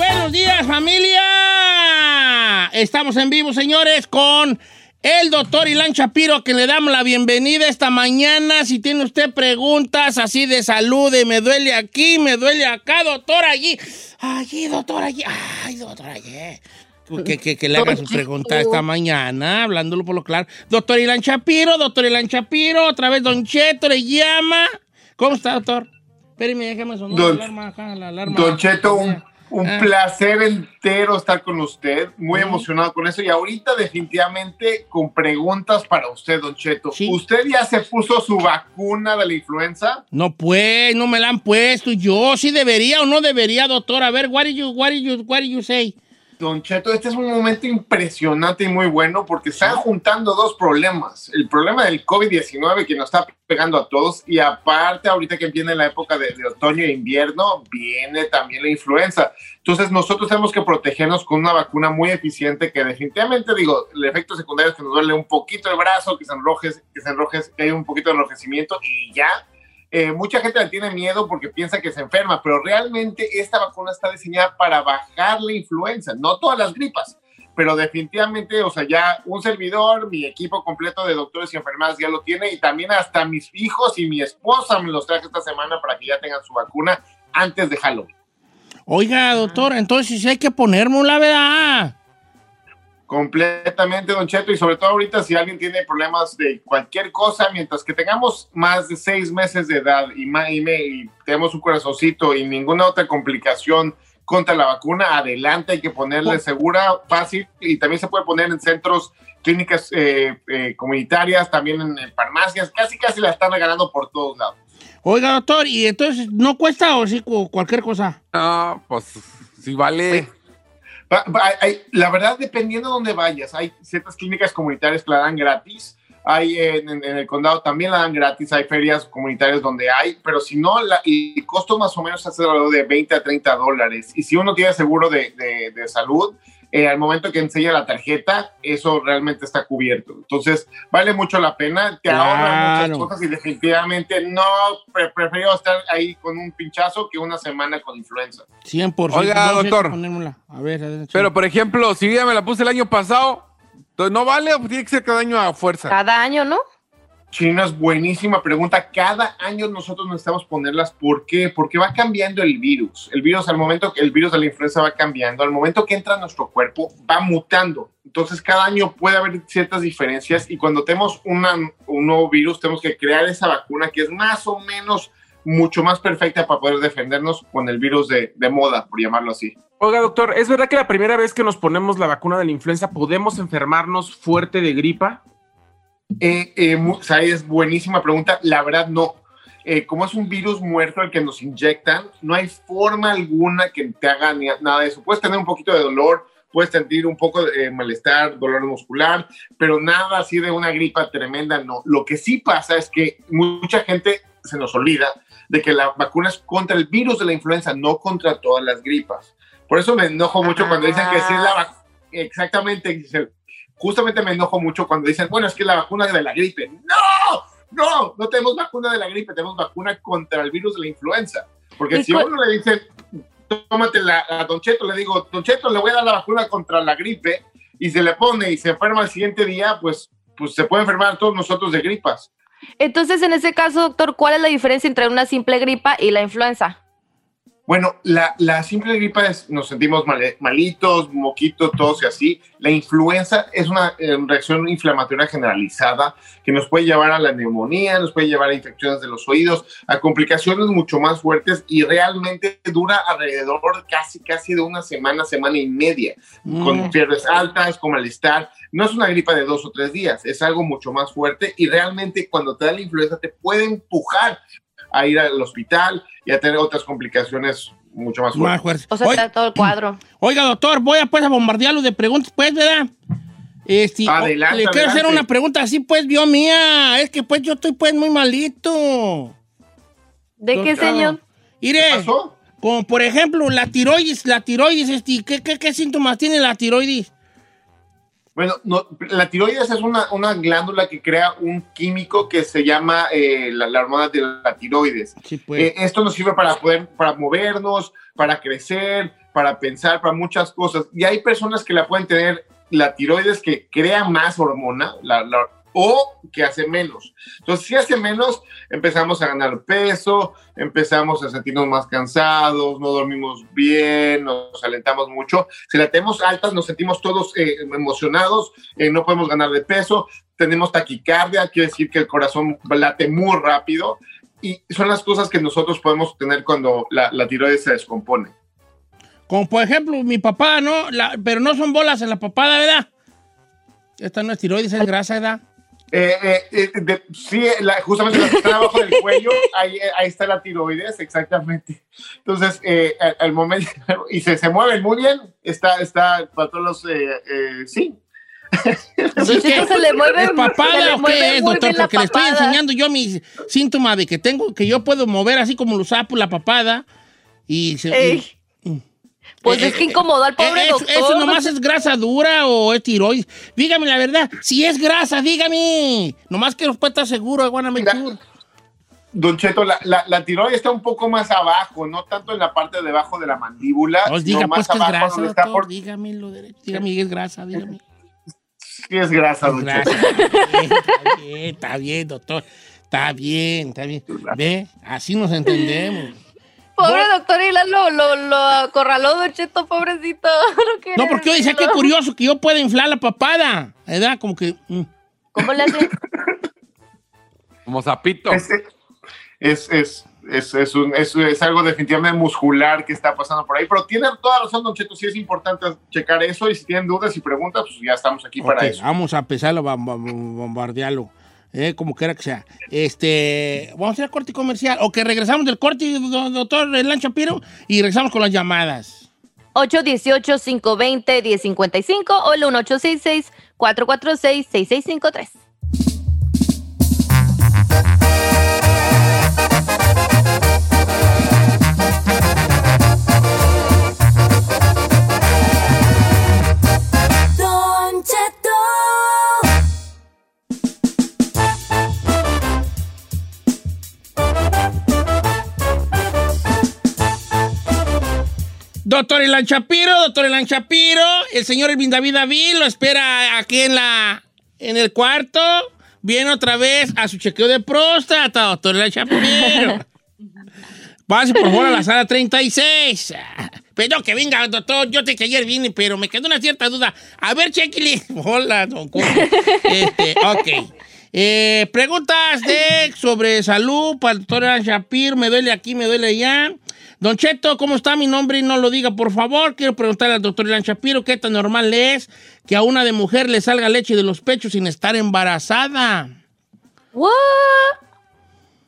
Buenos días, familia. Estamos en vivo, señores, con el doctor Ilan Chapiro, que le damos la bienvenida esta mañana. Si tiene usted preguntas así de salud, de me duele aquí, me duele acá, doctor, allí. Allí, doctor, allí. Ay, doctor, allí. Que, que- que le haga su pregunta esta mañana, hablándolo por lo claro. Doctor Ilan Chapiro, doctor Ilan Chapiro, otra vez Don Cheto le llama. ¿Cómo está, doctor? Espérame, déjame sonar Don- la alarma acá, la alarma. Don Cheto, un, un Ah. placer entero estar con usted, muy emocionado con eso y ahorita definitivamente con preguntas para usted, Don Cheto. Sí. ¿Usted ya se puso su vacuna de la influenza? No, pues, no me la han puesto. Yo sí debería o no debería, doctor. A ver, what do you, what do you, what do you say? Don Cheto, este es un momento impresionante y muy bueno porque están juntando dos problemas. El problema del COVID-19 que nos está pegando a todos y aparte ahorita que viene la época de, de otoño e invierno, viene también la influenza. Entonces nosotros tenemos que protegernos con una vacuna muy eficiente que definitivamente, digo, el efecto secundario es que nos duele un poquito el brazo, que se enroje, que se enroje, que hay un poquito de enrojecimiento y ya. Eh, mucha gente le tiene miedo porque piensa que se enferma, pero realmente esta vacuna está diseñada para bajar la influenza, no todas las gripas, pero definitivamente, o sea, ya un servidor, mi equipo completo de doctores y enfermeras ya lo tiene y también hasta mis hijos y mi esposa me los traje esta semana para que ya tengan su vacuna antes de Halloween. Oiga, doctor, entonces sí hay que ponerme la verdad. Completamente, Don Cheto, y sobre todo ahorita si alguien tiene problemas de cualquier cosa, mientras que tengamos más de seis meses de edad y, ma- y, me- y tenemos un corazoncito y ninguna otra complicación contra la vacuna, adelante, hay que ponerle segura, fácil, y también se puede poner en centros, clínicas eh, eh, comunitarias, también en, en farmacias, casi casi la están regalando por todos lados. Oiga, doctor, ¿y entonces no cuesta o sí cu- cualquier cosa? No, pues sí vale. La verdad, dependiendo de dónde vayas, hay ciertas clínicas comunitarias que la dan gratis. Hay en, en- el condado también la dan gratis. Hay ferias comunitarias donde hay, pero si no, la- el costo más o menos es alrededor de 20 a 30 dólares. Y si uno tiene seguro de, de- de salud, eh, al momento que enseña la tarjeta, eso realmente está cubierto. Entonces, vale mucho la pena. Te ahorra Claro. muchas cosas y definitivamente no pre- prefiero estar ahí con un pinchazo que una semana con influenza. 100%. Oiga, No, doctor. A ver, adelante. Pero, por ejemplo, si yo ya me la puse el año pasado, no vale o tiene que ser cada año a fuerza. Cada año, ¿no? Chino, es buenísima pregunta. Cada año nosotros necesitamos ponerlas. ¿Por qué? Porque va cambiando el virus. El virus, al momento que el virus de la influenza va cambiando, al momento que entra a nuestro cuerpo, va mutando. Entonces, cada año puede haber ciertas diferencias. Y cuando tenemos una- un nuevo virus, tenemos que crear esa vacuna que es más o menos mucho más perfecta para poder defendernos con el virus de, de moda, por llamarlo así. Oiga, doctor, ¿es verdad que la primera vez que nos ponemos la vacuna de la influenza podemos enfermarnos fuerte de gripa? Eh, eh, o sea, es buenísima pregunta. La verdad, no. Eh, como es un virus muerto el que nos inyectan, no hay forma alguna que te haga ni- nada de eso. Puedes tener un poquito de dolor, puedes sentir un poco de eh, malestar, dolor muscular, pero nada así de una gripa tremenda, no. Lo que sí pasa es que mucha gente se nos olvida de que la vacuna es contra el virus de la influenza, no contra todas las gripas. Por eso me enojo mucho cuando dicen que sí es la vacuna. Exactamente, Giselle. Justamente me enojo mucho cuando dicen, bueno, es que la vacuna de la gripe. ¡No! No, no tenemos vacuna de la gripe, tenemos vacuna contra el virus de la influenza. Porque ¿Y si cuál- uno le dice, tómate la, a Don Cheto, le digo, Don Cheto, le voy a dar la vacuna contra la gripe, y se le pone y se enferma el siguiente día, pues, pues se puede enfermar todos nosotros de gripas. Entonces, en ese caso, doctor, ¿cuál es la diferencia entre una simple gripa y la influenza? Bueno, la, la simple gripa es, nos sentimos mal- malitos, moquitos, tos y así. La influenza es una eh, reacción inflamatoria generalizada que nos puede llevar a la neumonía, nos puede llevar a infecciones de los oídos, a complicaciones mucho más fuertes y realmente dura alrededor casi, casi de una semana, semana y media, con fiebres altas, con malestar. No es una gripa de dos o tres días, es algo mucho más fuerte y realmente cuando te da la influenza te puede empujar a ir al hospital y a tener otras complicaciones mucho más Más fuertes. fuerte. O sea, Oiga, está todo el cuadro. oiga, doctor, voy a pues a bombardearlo de preguntas, pues, ¿verdad? Este, Adelante, le quiero hacer una pregunta así, pues, yo mía. Es que, pues, yo estoy, pues, muy malito. ¿De qué, señor? Mire, ¿Qué pasó? como por ejemplo, la tiroides, la tiroides, este, ¿qué, qué, qué síntomas tiene la tiroides? Bueno, no, la tiroides es una, una glándula que crea un químico que se llama eh, la, la hormona de la tiroides. Sí, pues. Eh, esto nos sirve para poder, para movernos, para crecer, para pensar, para muchas cosas. Y hay personas que la pueden tener la tiroides que crea más hormona, la- la- o que hace menos. Entonces, si hace menos, empezamos a ganar peso, empezamos a sentirnos más cansados, no dormimos bien, nos alentamos mucho. Si la tenemos altas, nos sentimos todos eh, emocionados, eh, no podemos ganar de peso, tenemos taquicardia, quiere decir que el corazón late muy rápido. Y son las cosas que nosotros podemos tener cuando la, tiroides se descompone. Como por ejemplo, mi papá, ¿no? Pero no son bolas en la papada, ¿verdad? Esta no es tiroides, es grasa, ¿verdad? Eh, eh, eh, de- sí, la- justamente la que está abajo del cuello, ahí, eh, ahí está la tiroides, exactamente. Entonces, eh, al, al momento, y se, se mueve muy bien, está, está para todos los, eh, eh, sí. Entonces, Cheto, se le mueve- ¿Es se papada le o mueve qué es, doctor? Porque le estoy enseñando yo mi síntoma de que tengo, que yo puedo mover así como los sapos la papada. Y se, y- Pues Eh, es que eh, incomodó al pobre eh, eso, doctor. ¿Eso nomás es grasa dura o es tiroides? Dígame la verdad. Si es grasa, dígame. Nomás que no puede estar seguro, sure. Don Cheto, la, la, la tiroides está un poco más abajo, no tanto en la parte de abajo de la mandíbula, No, sino diga más pues que es abajo grasa, donde está por... Dígame lo derecho. Dígame que es grasa, dígame. Sí, es grasa, Es don grasa. Cheto. Está bien, está bien, doctor. Está bien, está bien. Ve, así nos entendemos. Pobre Bueno. doctor Ilan lo, lo, lo acorraló, Don Cheto, pobrecito. No, porque yo decía que curioso que yo pueda inflar la papada. ¿Verdad? Como que. mm. ¿Cómo le hace? Como sapito. Este- es, es, es, es, un- es- es algo definitivamente muscular que está pasando por ahí, pero tiene toda razón, Don Cheto, sí es importante checar eso y si tienen dudas y preguntas, pues ya estamos aquí para eso. Vamos a empezar a bom- bom- bombardearlo. Eh, como quiera que sea. Este, vamos a ir al corte comercial. O que regresamos del corte, doctor Elan Shapiro, y regresamos con las llamadas. 818-520-1055 o el 1866 446 6653 Doctor Elan Shapiro, doctor Elan Shapiro, el señor Elvin David David lo espera aquí en la en el cuarto. Viene otra vez a su chequeo de próstata, doctor Elan Shapiro. Pase por favor a la sala 36. Pero que venga, doctor. Yo te que ayer vine, pero me quedó una cierta duda. A ver, chequele. Hola, don. Este, ok. Eh, preguntas de, sobre salud para el doctor Elan Shapiro. Me duele aquí, me duele allá. Don Cheto, ¿cómo está mi nombre? Y no lo diga, por favor. Quiero preguntarle al doctor Elan Shapiro qué tan normal es que a una de mujer le salga leche de los pechos sin estar embarazada. ¿What?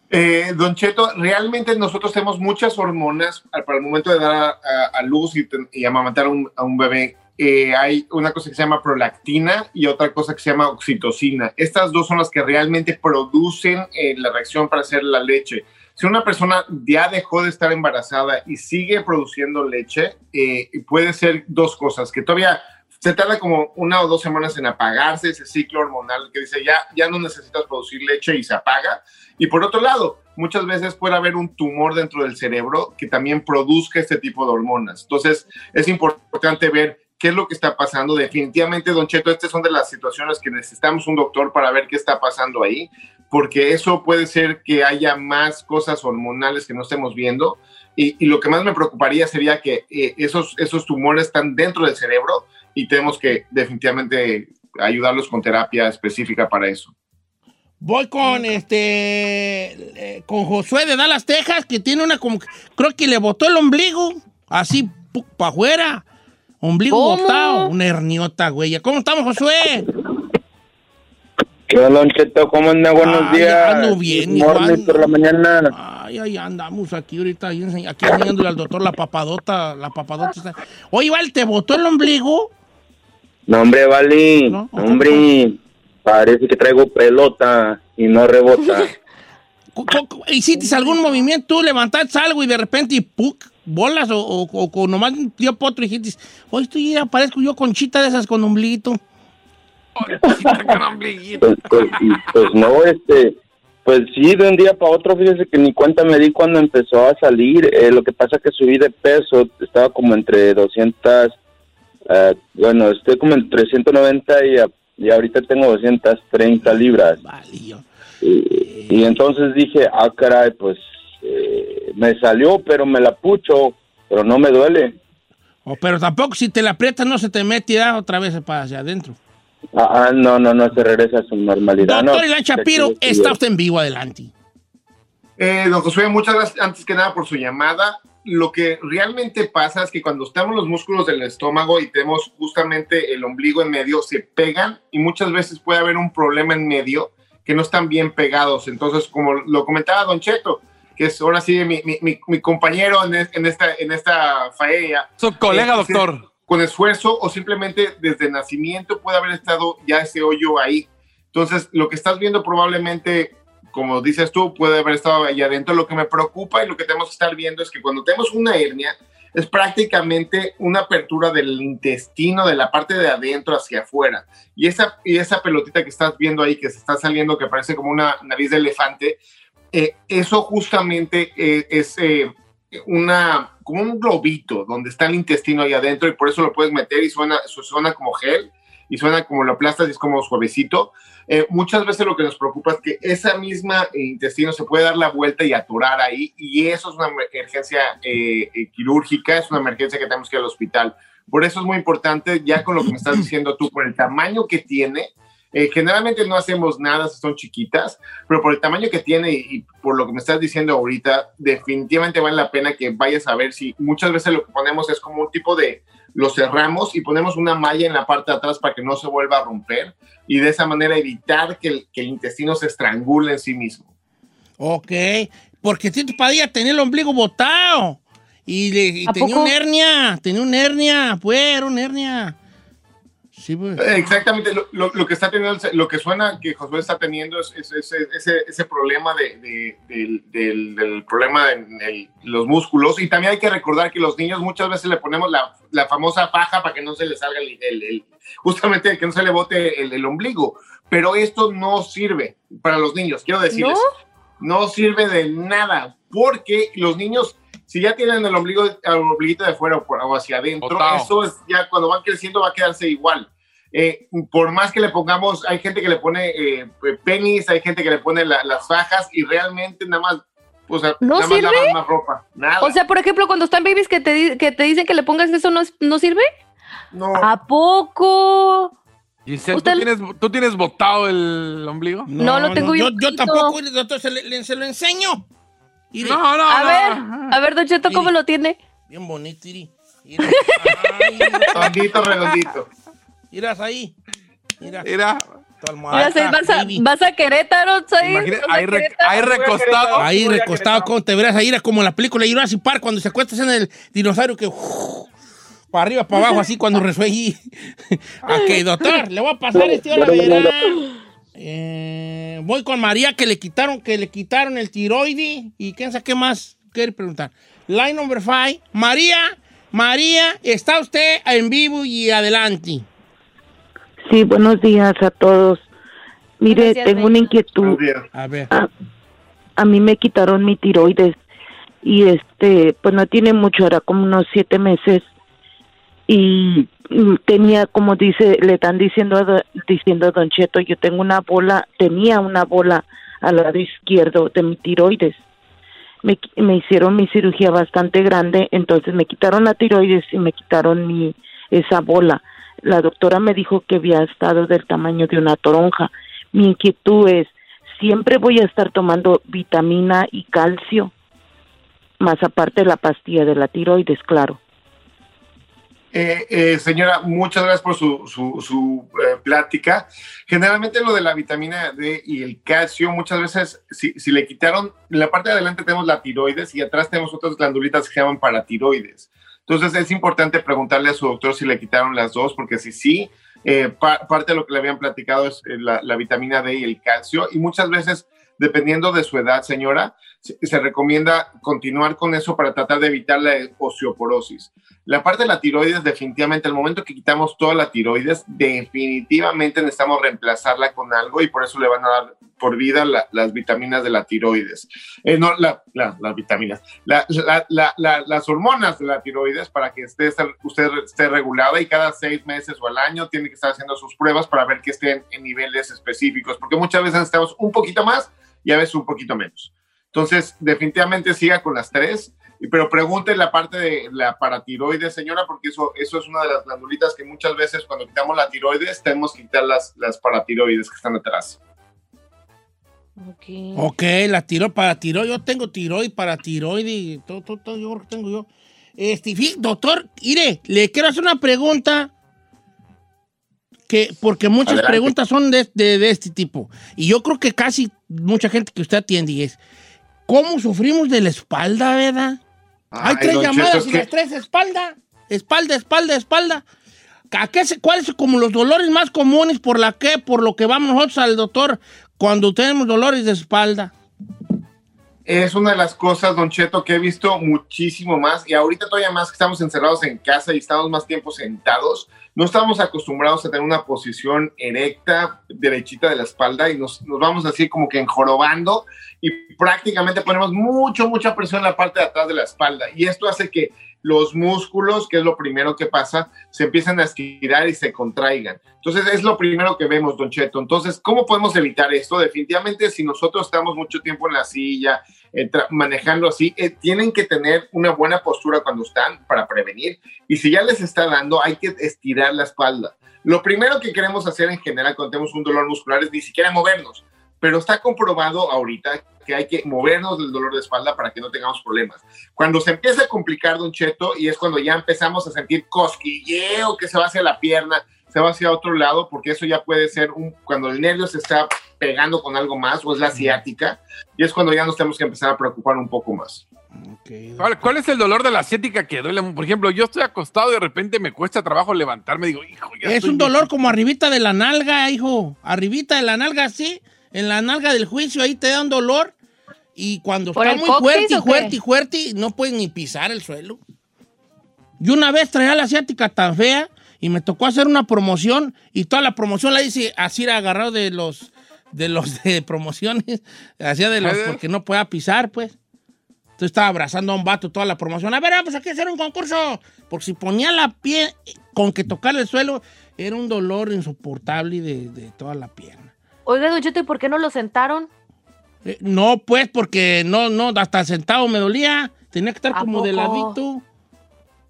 Eh, don Cheto, realmente nosotros tenemos muchas hormonas para el momento de dar a, a- a luz y, ten- y amamantar a un, a un bebé. Eh, hay una cosa que se llama prolactina y otra cosa que se llama oxitocina. Estas dos son las que realmente producen eh, la reacción para hacer la leche. Si una persona ya dejó de estar embarazada y sigue produciendo leche, eh, puede ser dos cosas, que todavía se tarda como una o dos semanas en apagarse ese ciclo hormonal que dice ya, ya no necesitas producir leche y se apaga. Y por otro lado, muchas veces puede haber un tumor dentro del cerebro que también produzca este tipo de hormonas. Entonces, es importante ver qué es lo que está pasando. Definitivamente, Don Cheto, estas son de las situaciones que necesitamos un doctor para ver qué está pasando ahí, porque eso puede ser que haya más cosas hormonales que no estemos viendo. Y, y lo que más me preocuparía sería que eh, esos, esos tumores están dentro del cerebro y tenemos que definitivamente ayudarlos con terapia específica para eso. Voy con este eh, con Josué de Dallas, Texas, que tiene una como creo que le botó el ombligo, así para afuera. Ombligo ¿Cómo? botado, una herniota, güey. ¿Cómo estamos, Josué? ¿Qué Don Cheto? ¿Cómo anda? Buenos Ay, días. ando bien, igual. por la mañana. Ay, ay, andamos aquí ahorita, aquí enseñándole al doctor la papadota, la papadota está. Oye, Val, ¿te botó el ombligo? No, hombre, vale. No, hombre, parece que traigo pelota y no rebota. ¿Hiciste algún movimiento? ¿Tú levantaste algo y de repente, ¡puc! ¿Bolas o, o, o- nomás dio potro y dijiste, oye, estoy ya parezco yo conchita de esas con ombliguito? Pues, pues, y, pues no, este, pues sí, de un día para otro, fíjese que ni cuenta me di cuando empezó a salir. Eh, lo que pasa que subí de peso, estaba como entre 200, eh, bueno, estoy como entre 190 y, a- y ahorita tengo 230 libras. Y, y entonces dije, ah, caray, pues eh, me salió, pero me la pucho, pero no me duele. Oh, pero tampoco si te la aprietas no se te mete ya otra vez para hacia adentro. Ah, ah, no, no, no, se regresa a su normalidad. Doctor Ilan Shapiro, está usted en vivo, adelante. Eh, don Josué, muchas gracias antes que nada por su llamada. Lo que realmente pasa es que cuando estamos los músculos del estómago y tenemos justamente el ombligo en medio, se pegan y muchas veces puede haber un problema en medio que no están bien pegados. Entonces, como lo comentaba Don Cheto, que es ahora sí mi, mi- mi- mi compañero en, es- en esta, en esta faena, Su colega, Eh, doctor. Con esfuerzo o simplemente desde nacimiento puede haber estado ya ese hoyo ahí. Entonces, lo que estás viendo probablemente, como dices tú, puede haber estado ahí adentro. Lo que me preocupa y lo que tenemos que estar viendo es que cuando tenemos una hernia, es prácticamente una apertura del intestino de la parte de adentro hacia afuera. Y esa, y esa pelotita que estás viendo ahí, que se está saliendo, que parece como una nariz de elefante, eh, eso justamente eh, es eh, una, como un globito donde está el intestino ahí adentro y por eso lo puedes meter y suena, su- suena como gel y suena como lo aplastas y es como suavecito. Eh, muchas veces lo que nos preocupa es que esa misma eh, intestino se puede dar la vuelta y atorar ahí y eso es una emergencia eh, eh, quirúrgica, es una emergencia que tenemos que ir al hospital. Por eso es muy importante, ya con lo que me estás diciendo tú, por el tamaño que tiene, eh, generalmente no hacemos nada si son chiquitas, pero por el tamaño que tiene y, y por lo que me estás diciendo ahorita, definitivamente vale la pena que vayas a ver si muchas veces lo que ponemos es como un tipo de, lo cerramos y ponemos una malla en la parte de atrás para que no se vuelva a romper y de esa manera evitar que el, que el intestino se estrangule en sí mismo. Ok, porque Tito Padilla tenía el ombligo botado y, le, y ¿A tenía poco? una hernia, tenía una hernia, pues, era una hernia. Sí, pues. Exactamente, lo, lo- lo que está teniendo, lo que suena que Josué está teniendo es, es- es- ese, ese problema de, de- del, del- del problema en el- los músculos. Y también hay que recordar que los niños muchas veces le ponemos la, la famosa paja para que no se le salga el, el- el- justamente que no se le bote el, el ombligo. Pero esto no sirve para los niños, quiero decirles. No sirve de nada, porque los niños, si ya tienen el ombligo, el ombliguito de fuera o, hacia adentro, Botao. eso es ya cuando van creciendo va a quedarse igual. Eh, por más que le pongamos, hay gente que le pone eh, penis, hay gente que le pone la- las fajas y realmente nada más, o sea, ¿No nada más sirve? lavan más ropa. Nada. O sea, por ejemplo, cuando están babies que te, que te dicen que le pongas eso, ¿no, es- no sirve? no. ¿A poco? Giselle, ¿tú Usted- tienes, ¿tú tienes botado el ombligo? No, lo tengo yo. bien Yo poquito. tampoco, doctor, se, le- se lo enseño. No, no, A no. ver, a ver, Don Cheto, ¿cómo lo tiene? Bien bonito, Iri. Mira, Ay, Redondito, redondito. miras ahí. Mira, Mira, vas a, vas a Querétaro, ¿sabes? imagina- Vas a ahí, Querétaro. ahí recostado. Ahí recostado, como te verás ahí, era como en la película Jurassic Park, cuando se acuestas en el dinosaurio que... para arriba, para abajo, así cuando resuelve. ok, doctor, le voy a pasar este hora, verá. Eh, voy con María que le quitaron, que le quitaron el tiroide y quién sabe qué más quiere preguntar. Line number five. María, María, está usted en vivo y adelante. Sí, buenos días a todos. Mire, días, tengo una inquietud. A ver. A, a mí me quitaron mi tiroides y este, pues no tiene mucho, era como unos siete meses y tenía, como dice, le están diciendo, a do- diciendo Don Cheto, yo tengo una bola, tenía una bola al lado izquierdo de mi tiroides. me, me hicieron mi cirugía bastante grande, entonces me quitaron la tiroides y me quitaron mi esa bola. La doctora me dijo que había estado del tamaño de una toronja. Mi inquietud es, siempre voy a estar tomando vitamina y calcio, más aparte la pastilla de la tiroides, claro. Eh, eh, señora, muchas gracias por su, su, eh, plática. Generalmente lo de la vitamina D y el calcio, muchas veces, si, si le quitaron, en la parte de adelante tenemos la tiroides y atrás tenemos otras glandulitas que se llaman paratiroides. Entonces es importante preguntarle a su doctor si le quitaron las dos, porque si sí, pa- parte de lo que le habían platicado es la vitamina D y el calcio. Y muchas veces, dependiendo de su edad, señora, se, recomienda continuar con eso para tratar de evitar la osteoporosis. La parte de la tiroides, definitivamente, el momento que quitamos toda la tiroides, definitivamente necesitamos reemplazarla con algo y por eso le van a dar por vida la- las vitaminas de la tiroides. Eh, no, la- la- las vitaminas, la- la- la- la- las hormonas de la tiroides para que esté, usted esté regulada y cada seis meses o al año tiene que estar haciendo sus pruebas para ver que estén en niveles específicos, porque muchas veces necesitamos un poquito más y a veces un poquito menos. Entonces, definitivamente siga con las tres, y- pero pregunte la parte de la paratiroides, señora, porque eso, eso es una de las glandulitas que muchas veces cuando quitamos la tiroides tenemos que quitar las, las paratiroides que están atrás. Ok, la tiro para tiroides. Yo tengo tiroides para tiroides y todo, todo, todo, yo creo que tengo yo. Este, doctor, mire, le quiero hacer una pregunta que, porque muchas Adelante. preguntas son de, de- de este tipo. Y yo creo que casi mucha gente que usted atiende es, ¿cómo sufrimos de la espalda, verdad? Hay Ay, tres Cheto, llamadas y que- las tres espalda, espalda, espalda, espalda. ¿A qué se- ¿Cuáles son como los dolores más comunes por la que, por lo que vamos nosotros al doctor cuando tenemos dolores de espalda? Es una de las cosas, Don Cheto, que he visto muchísimo más y ahorita todavía más que estamos encerrados en casa y estamos más tiempo sentados, no estamos acostumbrados a tener una posición erecta, derechita de la espalda y nos, nos vamos así como que enjorobando y prácticamente ponemos mucho, mucha presión en la parte de atrás de la espalda. Y esto hace que los músculos, que es lo primero que pasa, se empiezan a estirar y se contraigan. Entonces es lo primero que vemos, Don Cheto. Entonces, ¿cómo podemos evitar esto? Definitivamente, si nosotros estamos mucho tiempo en la silla, eh, manejando así, eh, tienen que tener una buena postura cuando están para prevenir. Y si ya les está dando, hay que estirar la espalda. Lo primero que queremos hacer en general cuando tenemos un dolor muscular es ni siquiera movernos, pero está comprobado ahorita que hay que movernos del dolor de espalda para que no tengamos problemas. Cuando se empieza a complicar, Don Cheto, y es cuando ya empezamos a sentir cosquilleo que se va hacia la pierna, se va hacia otro lado, porque eso ya puede ser un, cuando el nervio se está pegando con algo más, o es la ciática, y es cuando ya nos tenemos que empezar a preocupar un poco más. ¿Cuál, cuál es el dolor de la asiática que duele? Por ejemplo, yo estoy acostado y de repente me cuesta trabajo levantarme. Digo, hijo, ya Es estoy un dolor como arribita de la nalga, hijo. Arribita de la nalga, sí. En la nalga del juicio, ahí te da un dolor. Y cuando ¿Por está muy fuerte fuerte y fuerte, no puedes ni pisar el suelo. Yo una vez traía la asiática tan fea y me tocó hacer una promoción y toda la promoción la hice así agarrado de los de los de promociones, hacía de los porque no podía pisar, pues. Entonces estaba abrazando a un vato toda la promoción. A ver, pues aquí hacer un concurso. Porque si ponía la pie con que tocar el suelo, era un dolor insoportable de, de toda la pierna. Oiga, Don Cheto, ¿y por qué no lo sentaron? Eh, no, pues, porque no, no, hasta sentado me dolía. Tenía que estar ¿A como de poco? ladito.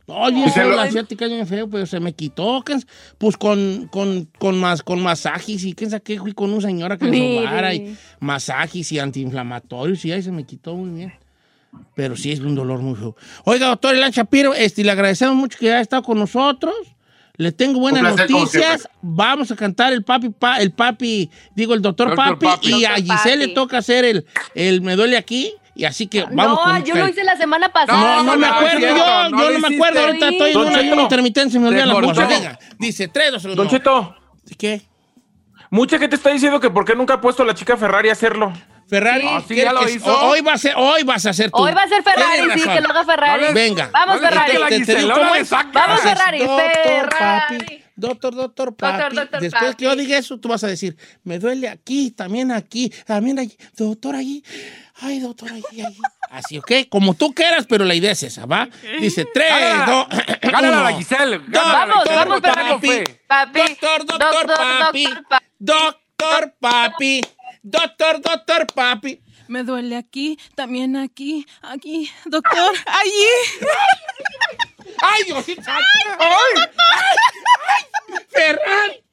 No, bien Y se feo, lo- la asiática bien feo, pero se me quitó. ¿quién s- Pues con, con, con, más, con masajes y quién sabe qué, fui con una señora que me sobara y masajes y antiinflamatorios y ahí se me quitó muy bien. Pero sí es un dolor muy feo. Oiga, doctor Elan Shapiro, este, le agradecemos mucho que haya estado con nosotros. Le tengo buenas placer, noticias. Vamos a cantar el papi, pa- el papi, digo, el doctor, Doctor papi, Papi. y a Giselle le toca hacer el, el me duele aquí. Y así que vamos no, con yo lo hice la semana pasada. no, no me acuerdo yo, no, yo no me acuerdo, ahorita estoy en Don un ayuno intermitente, se me la cosa. Venga, dice, tres, dos, Don uno. Cheto, ¿Qué? mucha gente está diciendo que por qué nunca ha puesto a la chica Ferrari a hacerlo. Ferrari, Ah, sí, ¿quiere ya lo que- hizo. Hoy va a ser, hoy vas a hacer tú. Hoy va a ser Ferrari, sí, razón. que lo haga Ferrari. Venga. Vamos, Ferrari. Te- te digo cómo es. Vamos, Ferrari, Doctor Ferrari. papi, doctor, doctor Doctor, papi. doctor Después papi. que yo diga eso, tú vas a decir, me duele aquí, también aquí, también allí, doctor allí, ay, doctor allí, allí. Así, ¿ok? Como tú quieras, pero la idea es esa, ¿va? Dice, tres, dos, Gánala la Giselle. Vamos, vamos, Ferrari. fe. Papi. Doctor, doctor, Doctor, papi. doctor, papi. Doctor. Doctor, papi. Me duele aquí, también aquí, aquí. Doctor, allí. ¡Ay, Diosito santo! ¡Ay! ¡Ay! ¡Ferrari!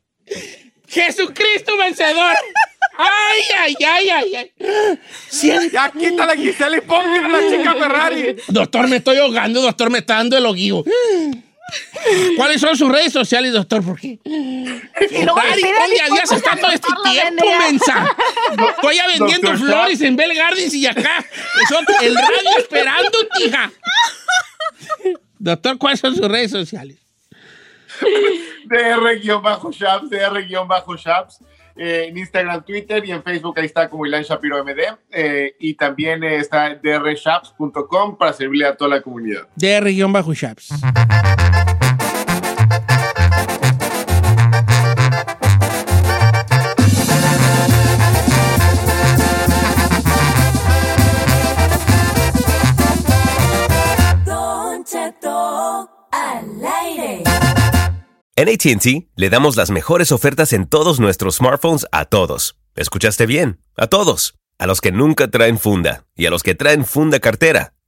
¡Jesucristo vencedor! ¡Ay, ay, ay, ay! ay. Siente- Ya quítale Gisela y a la chica Ferrari. Doctor, me estoy ahogando, doctor, me está dando el oguío. ¿Cuáles son sus redes sociales, doctor? ¿Por qué? Ferrari, espérate, oye, se está todo este tiempo, mensa. Estoy ya vendiendo Doctor flores en Bell Gardens y acá. Eso, el radio esperando, tija. Doctor, ¿cuáles son sus redes sociales? DR-Shaps, DR-Shaps. eh, en Instagram, Twitter y en Facebook ahí está como Ilan Shapiro MD. eh, y también eh, está drshaps.com para servirle a toda la comunidad. DR-Shaps. En ATT le damos las mejores ofertas en todos nuestros smartphones a todos. ¿Escuchaste bien? A todos. A los que nunca traen funda y a los que traen funda cartera.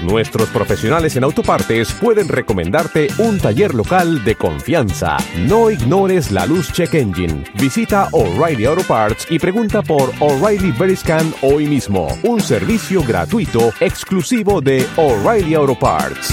nuestros profesionales en autopartes pueden recomendarte un taller local de confianza. No ignores la luz check engine. Visita O'Reilly Auto Parts y pregunta por O'Reilly Veriscan hoy mismo. Un servicio gratuito exclusivo de O'Reilly Auto Parts.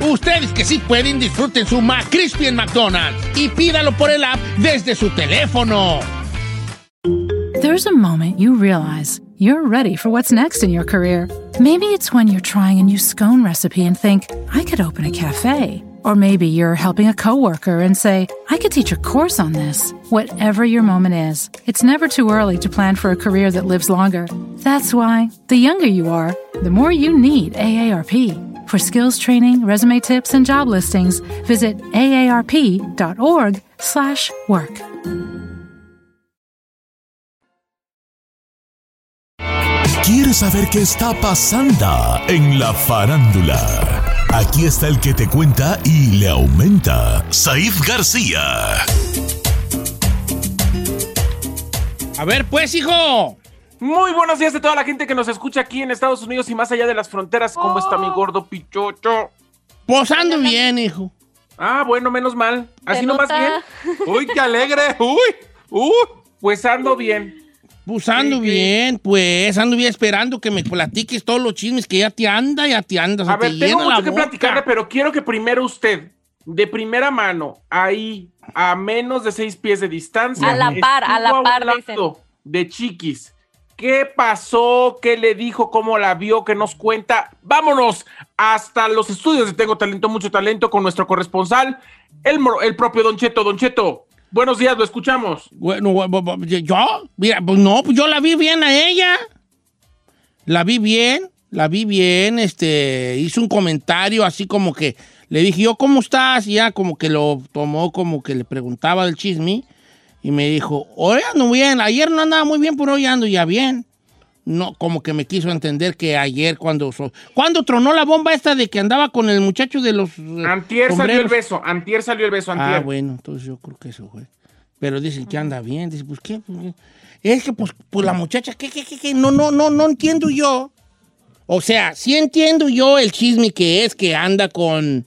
Ustedes que sí pueden, disfruten su en McDonald's y pídalo por el app desde su teléfono. There's a moment you realize you're ready for what's next in your career. Maybe it's when you're trying a new scone recipe and think, I could open a cafe. Or maybe you're helping a coworker and say, I could teach a course on this. Whatever your moment is, it's never too early to plan for a career that lives longer. That's why, the younger you are, the more you need AARP. For skills training, resume tips, and job listings, visit aarp.org/work. ¿Quieres saber qué está pasando en la farándula? Aquí está el que te cuenta y le aumenta, Saif García. A ver, pues, hijo. Muy buenos días a toda la gente que nos escucha aquí en Estados Unidos y más allá de las fronteras. ¿Cómo está mi gordo pichocho? Posando bien, hijo. Ah, bueno, menos mal. Así nomás nota. bien. Uy, qué alegre. Uy, uy. Pues ando bien. Pues ando Sí, sí. bien, pues ando bien esperando que me platiques todos los chismes que ya te anda, ya te anda. se A ver, te tengo mucho que boca. platicarle, pero quiero que primero usted, de primera mano, ahí, a menos de seis pies de distancia. A la par, a la par, un lado dicen. De chiquis. ¿Qué pasó? ¿Qué le dijo? ¿Cómo la vio? ¿Qué nos cuenta? Vámonos hasta los estudios de Tengo Talento, Mucho Talento con nuestro corresponsal, el, el propio Don Cheto. Don Cheto, buenos días, lo escuchamos. Bueno, bu- bu- bu- yo, mira, pues no, pues yo la vi bien a ella. La vi bien, la vi bien, este, hizo un comentario así como que le dije yo, ¿cómo estás? Y ya como que lo tomó como que le preguntaba del chisme. Y me dijo, hoy ando bien, ayer no andaba muy bien, pero hoy ando ya bien. No, como que me quiso entender que ayer cuando... ¿Cuándo tronó la bomba esta de que andaba con el muchacho de los... eh, Antier salió el beso, antier salió el beso, antier. Ah, bueno, entonces yo creo que eso fue. Pero dicen que anda bien. Dice, pues qué, Pues, qué? Es que pues, pues la muchacha, ¿qué, qué, qué, qué? No, no, no, no entiendo yo. O sea, sí entiendo yo el chisme que es que anda con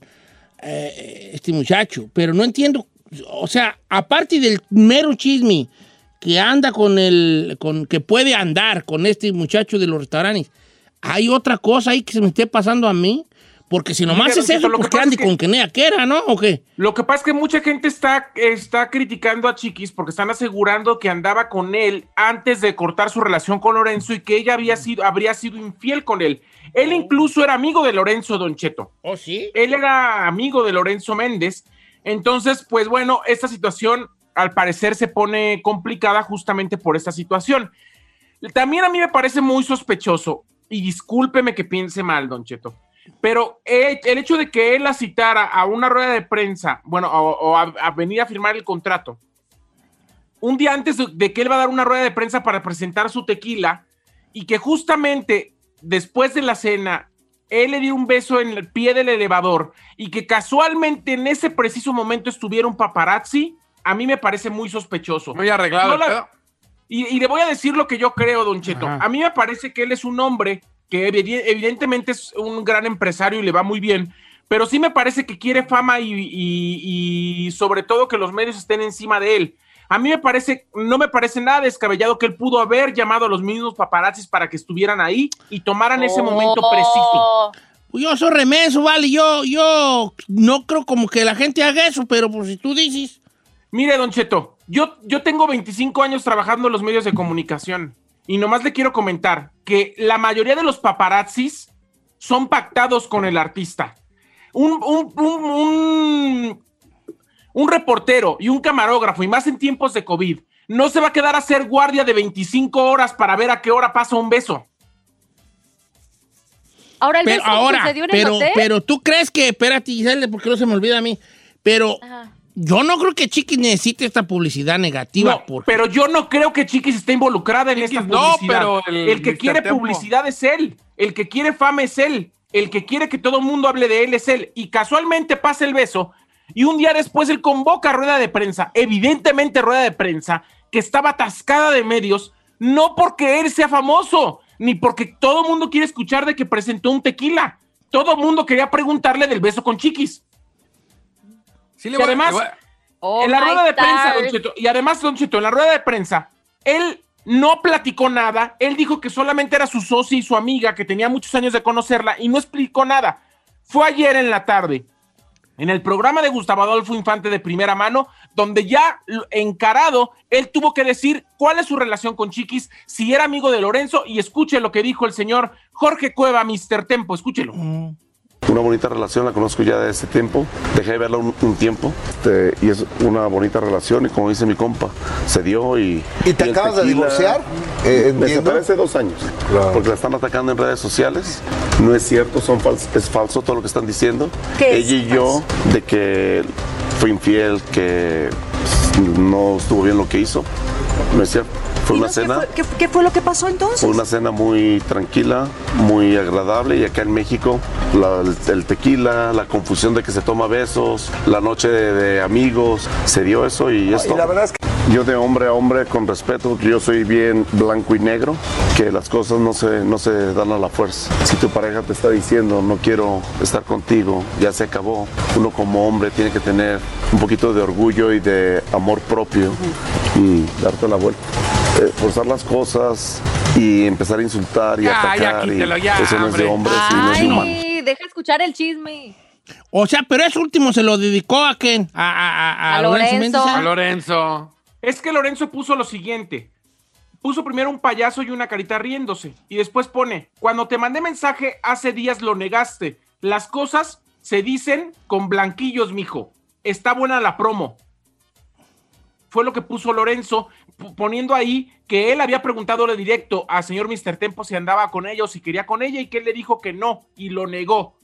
eh, este muchacho, pero no entiendo, o sea, aparte del mero chisme que anda con el, con, que puede andar con este muchacho de los restaurantes, hay otra cosa ahí que se me esté pasando a mí, porque si nomás Mira, es eso, lo pues que es que- con que nea que era, ¿no? ¿O qué? Lo que pasa es que mucha gente está, está criticando a Chiquis porque están asegurando que andaba con él antes de cortar su relación con Lorenzo y que ella había sido, habría sido infiel con él. Él incluso era amigo de Lorenzo Don Cheto. ¿Oh, sí? Él era amigo de Lorenzo Méndez. Entonces, pues bueno, esta situación al parecer se pone complicada justamente por esta situación. También a mí me parece muy sospechoso, y discúlpeme que piense mal, Don Cheto, pero el hecho de que él la citara a una rueda de prensa, bueno, o, o a, venir a firmar el contrato, un día antes de que él va a dar una rueda de prensa para presentar su tequila, y que justamente después de la cena, él le dio un beso en el pie del elevador, y que casualmente en ese preciso momento estuviera un paparazzi, a mí me parece muy sospechoso. Muy arreglado No la- y, y le voy a decir lo que yo creo, Don Cheto. A mí me parece que él es un hombre que evi- evidentemente es un gran empresario y le va muy bien, pero sí me parece que quiere fama y, y- y sobre todo que los medios estén encima de él. A mí me parece, no me parece nada descabellado que él pudo haber llamado a los mismos paparazzis para que estuvieran ahí y tomaran ese momento preciso. Yo soy remeso, vale, yo, yo no creo como que la gente haga eso, pero pues si tú dices... Mire, Don Cheto, yo, yo tengo 25 años trabajando en los medios de comunicación y nomás le quiero comentar que la mayoría de los paparazzis son pactados con el artista. Un, un, un, un, un reportero y un camarógrafo, y más en tiempos de COVID, no se va a quedar a hacer guardia de 25 horas para ver a qué hora pasa un beso. Ahora el Pero beso ahora, sucedió en pero, el hotel. pero tú crees que, espérate, Giselle, porque no se me olvida a mí, pero yo no creo que Chiqui necesite esta publicidad negativa. No, porque- pero yo no creo que Chiquis esté involucrada en esta no, publicidad. pero el, el que Mr. quiere Tempo. publicidad es él. El que quiere fama es él. El que quiere que todo el mundo hable de él es él. Y casualmente pasa el beso. Y un día después él convoca rueda de prensa. Evidentemente rueda de prensa que estaba atascada de medios. No porque él sea famoso, ni porque todo el mundo quiere escuchar de que presentó un tequila. Todo el mundo quería preguntarle del beso con Chiquis. Sí, le Y voy a- además, le voy a- Oh en la rueda de prensa. Don Cheto, y además, Don Cheto, en la rueda de prensa, él no platicó nada, él dijo que solamente era su socia y su amiga, que tenía muchos años de conocerla, y no explicó nada. Fue ayer en la tarde, en el programa de Gustavo Adolfo Infante de primera mano, donde ya encarado, él tuvo que decir cuál es su relación con Chiquis, si era amigo de Lorenzo, y escuche lo que dijo el señor Jorge Cueva, Mr. Tempo, escúchelo. Una bonita relación, la conozco ya de ese tiempo. Dejé de verla un, un tiempo este, y es una bonita relación y como dice mi compa, se dio y... ¿Y te acabas de divorciar? Eh, Me separé hace dos años porque la están atacando en redes sociales. No es cierto, son fals- es falso todo lo que están diciendo. ¿Qué es Ella y yo, de que fue infiel, que no estuvo bien lo que hizo. No es cierto. Fue una cena... ¿Qué, qué fue lo que pasó entonces? Fue una cena muy tranquila, muy agradable y acá en México la- el, el tequila, la confusión de que se toma besos, la noche de, de amigos, se dio eso y esto. la verdad es Yo de hombre a hombre con respeto, yo soy bien blanco y negro, que las cosas no se, no se dan a la fuerza. Si tu pareja te está diciendo no quiero estar contigo, ya se acabó, uno como hombre tiene que tener un poquito de orgullo y de amor propio y darte la vuelta. Eh, forzar las cosas y empezar a insultar y Ya, ya, atacar. y quítelo ya, eso no es de hombre. hombres y no es de humanos. Ay, deja escuchar el chisme. O sea, pero eso último se lo dedicó a quién? A, a- a- a A Lorenzo. A Lorenzo. Es que Lorenzo puso lo siguiente. Puso primero un payaso y una carita riéndose. Y después pone, cuando te mandé mensaje hace días lo negaste. Las cosas se dicen con blanquillos, mijo. Está buena la promo. Fue lo que puso Lorenzo, poniendo ahí que él había preguntado de directo al señor Mr. Tempo si andaba con ella o si quería con ella y que él le dijo que no y lo negó.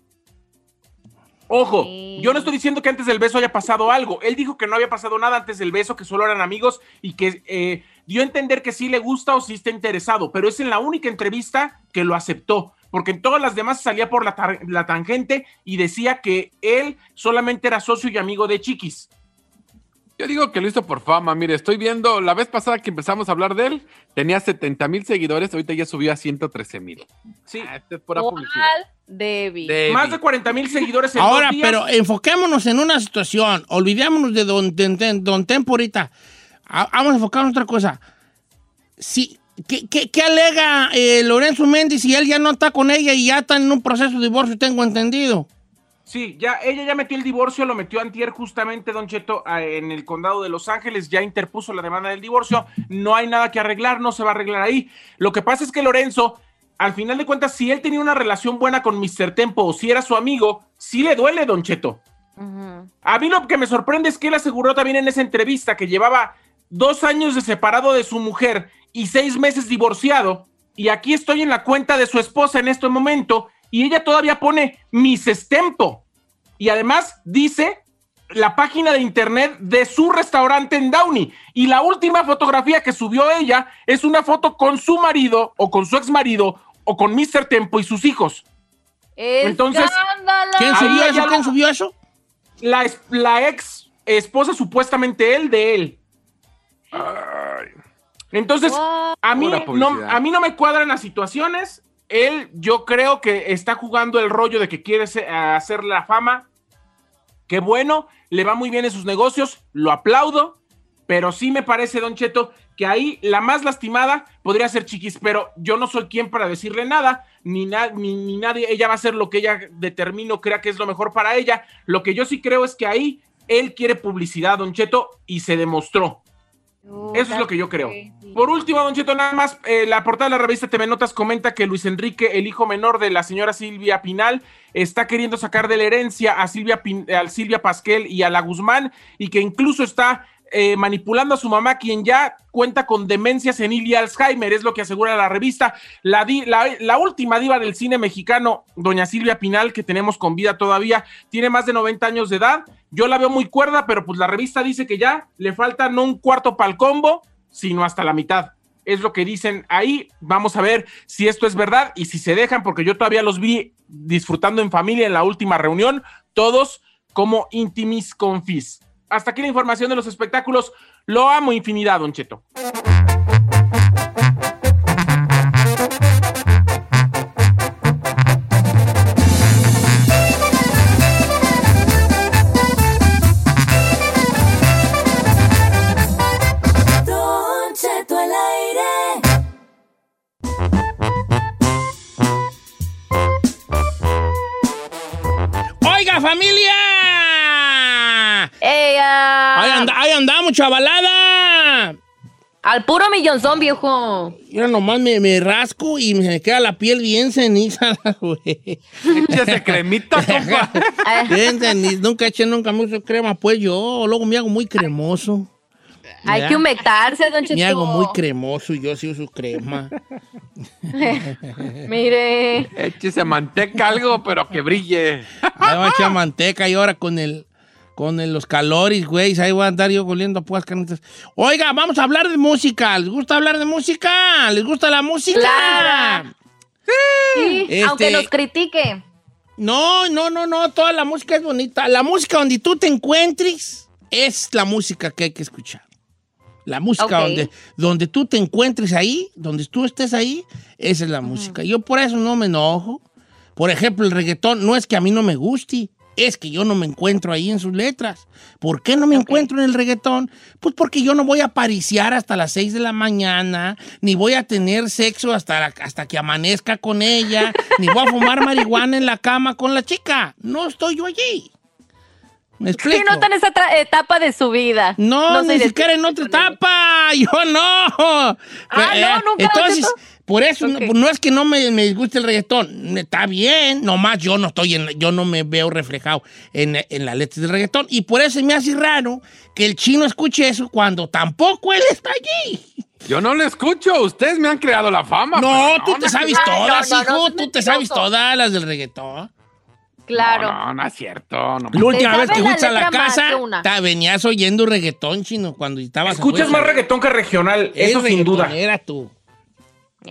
Ojo, yo no estoy diciendo que antes del beso haya pasado algo. Él dijo que no había pasado nada antes del beso, que solo eran amigos y que eh, dio a entender que sí le gusta o sí está interesado, pero es en la única entrevista que lo aceptó, porque en todas las demás salía por la tangente y decía que él solamente era socio y amigo de Chiquis. Yo digo que lo hizo por fama. Mire, estoy viendo, la vez pasada que empezamos a hablar de él, tenía 70 mil seguidores, ahorita ya subió a 113 mil. Sí. es pura publicidad. Debbie. Debbie. Más de 40 mil seguidores en Ahora, dos días. pero enfoquémonos en una situación. Olvidémonos de Don, Ten- don Tempo ahorita. Ah, Vamos a enfocarnos en otra cosa. Sí, ¿qué, qué- qué alega eh, Lorenzo Méndez si él ya no está con ella y ya está en un proceso de divorcio, tengo entendido? Sí, ya, ella ya metió el divorcio, lo metió antier justamente, Don Cheto, en el condado de Los Ángeles, ya interpuso la demanda del divorcio, no hay nada que arreglar, no se va a arreglar ahí. Lo que pasa es que Lorenzo, al final de cuentas, si él tenía una relación buena con Mr. Tempo o si era su amigo, sí le duele, Don Cheto. A mí lo que me sorprende es que él aseguró también en esa entrevista que llevaba dos años de separado de su mujer y seis meses divorciado. Y aquí estoy en la cuenta de su esposa en este momento y ella todavía pone Miss Tempo. Y además dice la página de internet de su restaurante en Downey. Y la última fotografía que subió ella es una foto con su marido o con su ex marido o con Mr. Tempo y sus hijos. Entonces, ¡Escándalo! ¿Quién subió eso? ¿Quién subió eso? la, ex esposa supuestamente él de él. Entonces, a mí, no, a mí no me cuadran las situaciones. Él, yo creo que está jugando el rollo de que quiere hacer la fama. Qué bueno, le va muy bien en sus negocios, lo aplaudo. Pero sí me parece, Don Cheto, que ahí la más lastimada podría ser Chiquis, pero yo no soy quien para decirle nada, ni, na- ni, ni nadie, ella va a hacer lo que ella determine o crea que es lo mejor para ella. Lo que yo sí creo es que ahí él quiere publicidad, Don Cheto, y se demostró. Eso es lo que yo creo. Por último, Don Cheto, nada más, eh, la portada de la revista TV Notas comenta que Luis Enrique, el hijo menor de la señora Silvia Pinal, está queriendo sacar de la herencia a Silvia, Pin- a Silvia Pasquel y a la Guzmán, y que incluso está eh, manipulando a su mamá, quien ya cuenta con demencia senil y Alzheimer, es lo que asegura la revista. La, di- la, la última diva del cine mexicano, doña Silvia Pinal, que tenemos con vida todavía, tiene más de 90 años de edad. Yo la veo muy cuerda, pero pues la revista dice que ya le falta no un cuarto para el combo, sino hasta la mitad. Es lo que dicen ahí. Vamos a ver si esto es verdad y si se dejan, porque yo todavía los vi disfrutando en familia en la última reunión, todos como intimis confis. Hasta aquí la información de los espectáculos. Lo amo infinidad, Don Cheto. Al puro millonzón, viejo. Mira, nomás me, me rasco y me queda la piel bien ceniza, güey. Échese cremita, compa. Bien ceniza. Nunca eché nunca mucho crema, pues yo. Luego me hago muy cremoso. Hay Ya. que humectarse, Don Cheto. Me hago muy cremoso y yo sí uso crema. Mire. Échese manteca algo, pero que brille. Ahí va a echar manteca y ahora con el con el- los calores, güey. Ahí voy a andar yo oliendo a puras carnitas. Oiga, vamos a hablar de música. ¿Les gusta hablar de música? ¿Les gusta la música? Claro. Sí, Este- aunque nos critique. No, no, no, no. Toda la música es bonita. La música donde tú te encuentres es la música que hay que escuchar. La música donde, donde tú te encuentres ahí, donde tú estés ahí, esa es la música. Yo por eso no me enojo. Por ejemplo, el reggaetón no es que a mí no me guste, es que yo no me encuentro ahí en sus letras. ¿Por qué no me encuentro en el reggaetón? Pues porque yo no voy a pariciar hasta las 6 de la mañana, ni voy a tener sexo hasta, la- hasta que amanezca con ella, ni voy a fumar marihuana en la cama con la chica. No estoy yo allí. ¿Me explico? Sí, no está en esa etapa de su vida. No, ni siquiera en otra etapa. Yo no. Eh, no, nunca, Entonces, ¿no? Por eso no, no es que no me, me disguste el reggaetón. Está bien, nomás yo no estoy en, yo no me veo reflejado en, en la letra del reggaetón. Y por eso me hace raro que el chino escuche eso cuando tampoco él está allí. Yo no lo escucho. Ustedes me han creado la fama. No, tú te sabes todas, no, no, hijo. no, tú te sabes todas las del reggaetón. Claro. No, no es cierto. No. La última vez que fuiste a la casa, te venías oyendo reggaetón chino cuando estabas Escuchas afuera. más reggaetón que regional, Es eso sin duda. reggaetonera tú.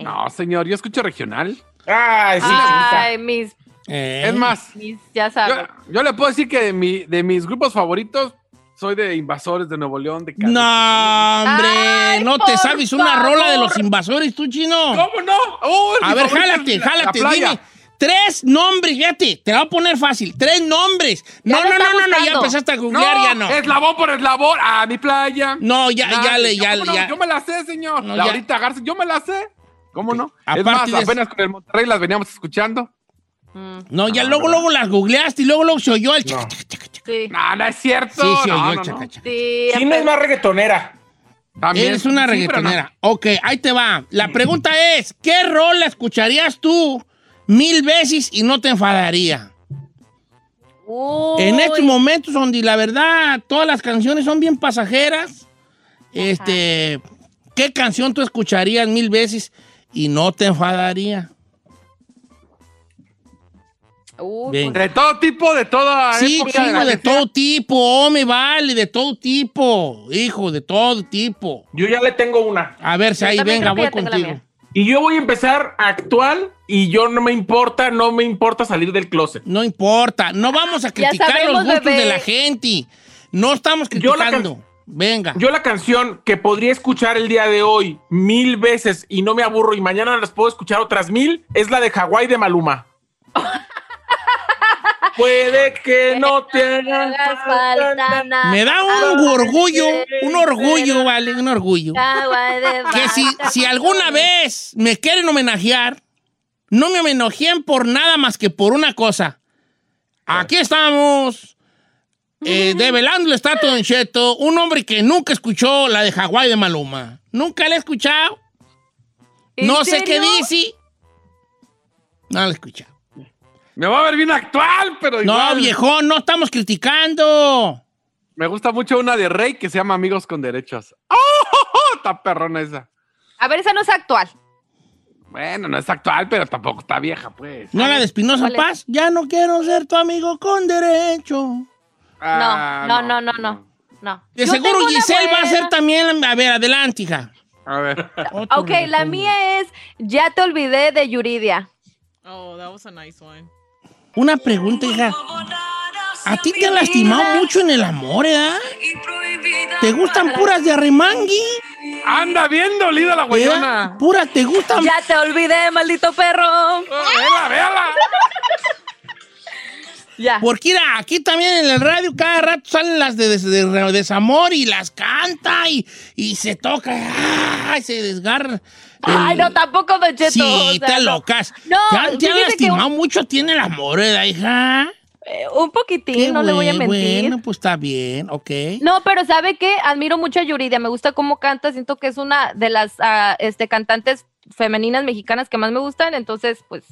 No, señor, yo escucho regional. Ay, sí, Ay, mis, Eh, Es más, mis, ya sabes. yo le puedo decir que de, mi, de mis grupos favoritos soy de Invasores de Nuevo León, de Cadetes. No, hombre, Ay, no te sabes una rola de los invasores, tú, chino. ¿Cómo no? Oh, A ver, jálate, la- jálate, dime. Tres nombres, fíjate, te la voy a poner fácil. Tres nombres. No, Ya no, no, no, no, ya empezaste a No, googlear, ya no. eslabón por eslabón, a mi playa. No, ya, ya Nadie. le, ya, ¿cómo no? ya. Yo me la sé, señor. No, ya. Laurita Garza, yo me la sé. ¿Cómo no? Aparte es más, de apenas con el Monterrey las veníamos escuchando. No, ya luego, luego las googleaste y luego, luego se oyó el No. chaca, chaca, chaca. Sí. No, no es cierto. Sí, se no, el no, chaca, no. chaca. Sí, Sí, no es más reggaetonera. También. Eres una Sí, reggaetonera. Ok, ahí te va. La pregunta es, ¿qué rola escucharías tú mil veces y no te enfadaría? Uy. En estos momentos donde la verdad todas las canciones son bien pasajeras, este, ¿qué canción tú escucharías mil veces y no te enfadaría? Uy, Ven. De todo tipo, de toda Sí, época. la de sea. todo tipo, oh, me vale, de todo tipo, hijo, de todo tipo. Yo ya le tengo una. A ver, si Yo ahí venga, voy contigo. Y yo voy a empezar actual y yo no me importa, no me importa salir del closet. No importa, no vamos a criticar sabemos, los gustos bebé. de la gente. No estamos Yo la criticando. Venga. Yo la canción que podría escuchar el día de hoy mil veces y no me aburro y mañana las puedo escuchar otras mil es la de Hawái de Maluma. Puede que no te haga hagas falta nada. Me da un orgullo, un orgullo, vale, un orgullo. Que si, si alguna vez me quieren homenajear, no me homenajeen por nada más que por una cosa. Aquí estamos, eh, develando el estatus de Don Cheto, un hombre que nunca escuchó la de Hawái de Maluma. Nunca la he escuchado. ¿En No sé qué dice. No la he escuchado. Me va a ver bien actual, pero No, igual. viejón, no estamos criticando. Me gusta mucho una de Rey que se llama Amigos con Derechos. ¡Oh! Está perrona esa. A ver, esa no es actual. Bueno, no es actual, pero tampoco está vieja, pues. ¿No la de Espinosa. Paz? Ya no quiero ser tu amigo con derecho. Ah, no, no, no, no, no. no. De Yo seguro Giselle va a ser también. A ver, adelante, hija. A ver. Otro Ok, la mía es Ya te olvidé de Yuridia. Oh, that was a nice one. Una pregunta, hija. ¿A ti te han lastimado mucho en el amor, eh? ¿Te gustan puras de arremangui? Anda bien dolida la ¿Eh? guayona. Pura, ¿te gustan? Ya te olvidé, maldito perro. Ah, Véala, véala. Ya. Porque mira, aquí también en el radio cada rato salen las de, des- de desamor y las canta y, y se toca, ¡ay! se desgarra. Ay, no, tampoco, Don Cheto. Sí, o sea, te locas. No, ¿Te han, te han fíjese que lastimado mucho? Tiene el amor, ¿verdad, hija? Eh, un poquitín, Qué no le voy a mentir. Bueno, pues está bien, ok. No, pero ¿sabe qué? Admiro mucho a Yuridia, me gusta cómo canta, siento que es una de las ah, este, cantantes femeninas mexicanas que más me gustan, entonces, pues,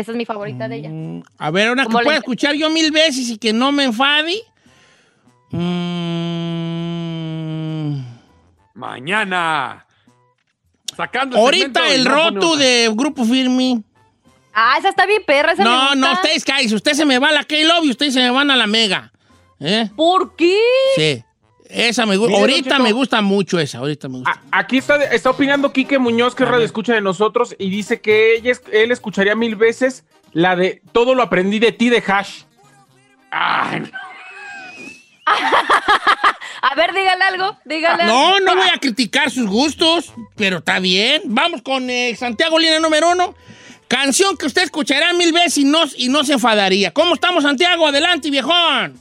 esa es mi favorita de ella. Mm, A ver, una que ¿Cómo le- pueda escuchar yo mil veces y que no me enfade. Mm, Mañana. Sacando ahorita el pone roto de Grupo Firme. Ah, esa está bien perra, esa me No, gusta. no, ustedes cállese. Usted se me va a la K-Love y ustedes se me van a la Mega. ¿Eh? ¿Por qué? Sí. Esa me gusta. Ahorita me gusta mucho esa. Ahorita me gusta. A- Aquí está, está opinando Quique Muñoz, que es radio escucha de nosotros, y dice que ella, él escucharía mil veces la de Todo lo aprendí de ti de Hash. Ay, A ver, dígale algo, dígale algo. No, no voy a criticar sus gustos, pero está bien. Vamos con eh, Santiago Lina número uno. Canción que usted escuchará mil veces y no, y no se enfadaría. ¿Cómo estamos, Santiago? Adelante, viejón.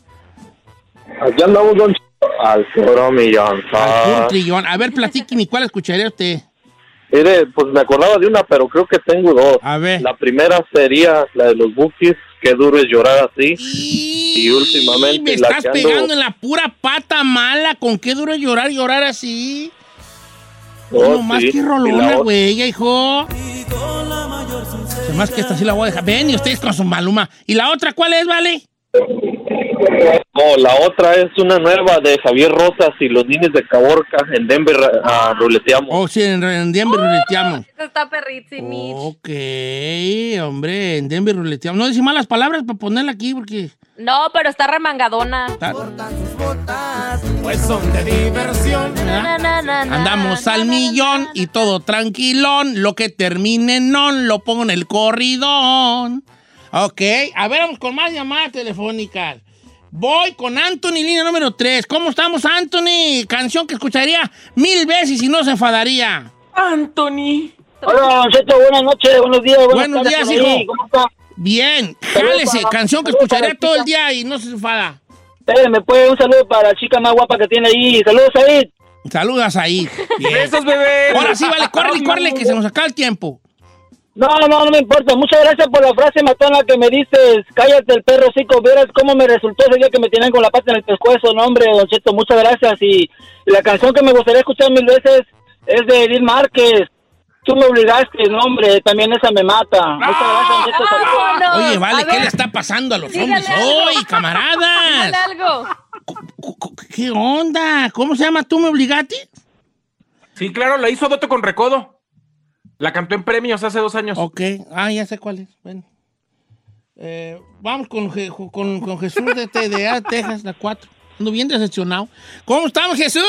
Aquí andamos, don Al puro millón. Al Ah, puro trillón. A ver, platíqueme, ¿cuál escucharía usted? mire, pues me acordaba de una, pero creo que tengo dos. A ver. La primera sería la de los Bookies, Qué duro es llorar así. Y últimamente Me la estás que ando- pegando en la pura pata mala. ¿Con qué duro es llorar, llorar así? Oh, no más sí. que Y rolona, güey, hijo. Más que esta sí la voy a dejar. Ven, y ustedes con su maluma. ¿Y la otra cuál es, vale? No, la otra es una nueva de Javier Rosas y los niños de Caborca en Denver ah, ruleteamos. Oh, sí, en, en Denver ruleteamos. Esto está perrísimo. Ok, hombre, en Denver ruleteamos. No dice malas palabras para ponerla aquí porque... No, pero está remangadona. Pues son de diversión. Na, na, na, na, Andamos na, al na, na, millón y todo tranquilón. Lo que termine non lo pongo en el corridón. Ok, a ver, vamos con más llamadas telefónicas. Voy con Anthony, línea número 3. ¿Cómo estamos, Anthony? Canción que escucharía mil veces y no se enfadaría. Anthony. Hola, Don Cheto, buenas noches, buenos días. buenas Buenos tardes días, hijo. ¿Cómo está? Bien, Saludos jálese, para- canción que saludos escucharía para todo el día y no se enfada. Espérame, pues, un saludo para la chica más guapa que tiene ahí. Saludos, Said. Saludas ahí. Bien. Besos, bebé. Ahora sí, vale, córrele, córrele, que se nos acaba el tiempo. No, no, no me importa. Muchas gracias por la frase matona que me dices. Cállate el perro, chico. Vieras cómo me resultó ese día que me tenían con la pata en el pescuezo. No, hombre, Don Cheto, muchas gracias. Y la canción que me gustaría escuchar mil veces es de Edith Márquez. Tú me obligaste, no, hombre. También esa me mata. Muchas gracias, Don Cheto. Oye, vale, A ¿qué ver. le está pasando a los hombres algo. hoy, Dígale camaradas? algo. ¿Qué onda? ¿Cómo se llama? ¿Tú me obligaste? Sí, claro, la hizo Doto con Recodo. La cantó en premios hace dos años. Ok, ah, ya sé cuál es. Bueno. Eh, vamos con, Je- con, con Jesús de, ah, Texas, la 4. Ando bien decepcionado. ¿Cómo estamos, Jesús?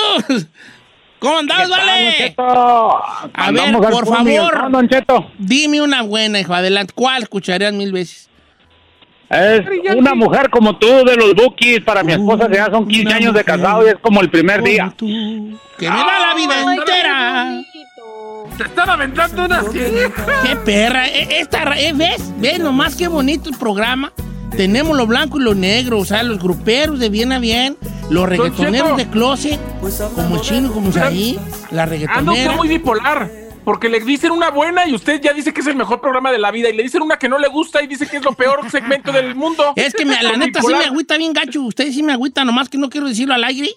¿Cómo andamos, vale? A ver, por favor, ¿no, Don Cheto? dime una buena, hijo. Adelante. ¿Cuál escucharías mil veces? Es una mujer como tú de los Bookies. Para mi esposa ya son 15 años de casado y es como el primer día. Que me da la vida entera. Te están aventando una ¡Qué perra! E- Esta, eh, ¿Ves? ¿Ves nomás qué bonito el programa? Tenemos lo blanco y lo negro, o sea, los gruperos de bien a bien, los reggaetoneros de closet, como el chino, como ahí, la Ando reggaetonera. usted muy bipolar. Porque le dicen una buena y usted ya dice que es el mejor programa de la vida. Y le dicen una que no le gusta y dice que es lo peor segmento del mundo. Es que me- la neta sí me agüita bien gacho. Ustedes sí me agüitan, nomás que no quiero decirlo al aire.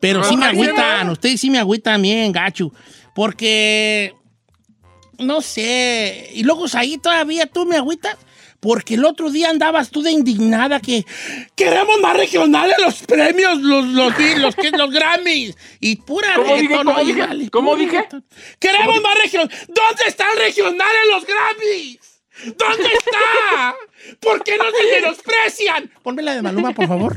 Pero sí me Ah, agüitan, ustedes sí me agüitan bien gacho. Porque, no sé, y luego ahí todavía tú me agüitas. Porque el otro día andabas tú de indignada que queremos más regionales los premios, los, los, los, que- los Grammys. Y pura ¿Cómo dije? reggaetón, ¿Cómo oye, dije? vale, ¿Cómo dije? Queremos más regionales. ¿Dónde están regionales los Grammys? ¿Dónde está? ¿Por qué no se menosprecian? Ponme la de Maluma, por favor.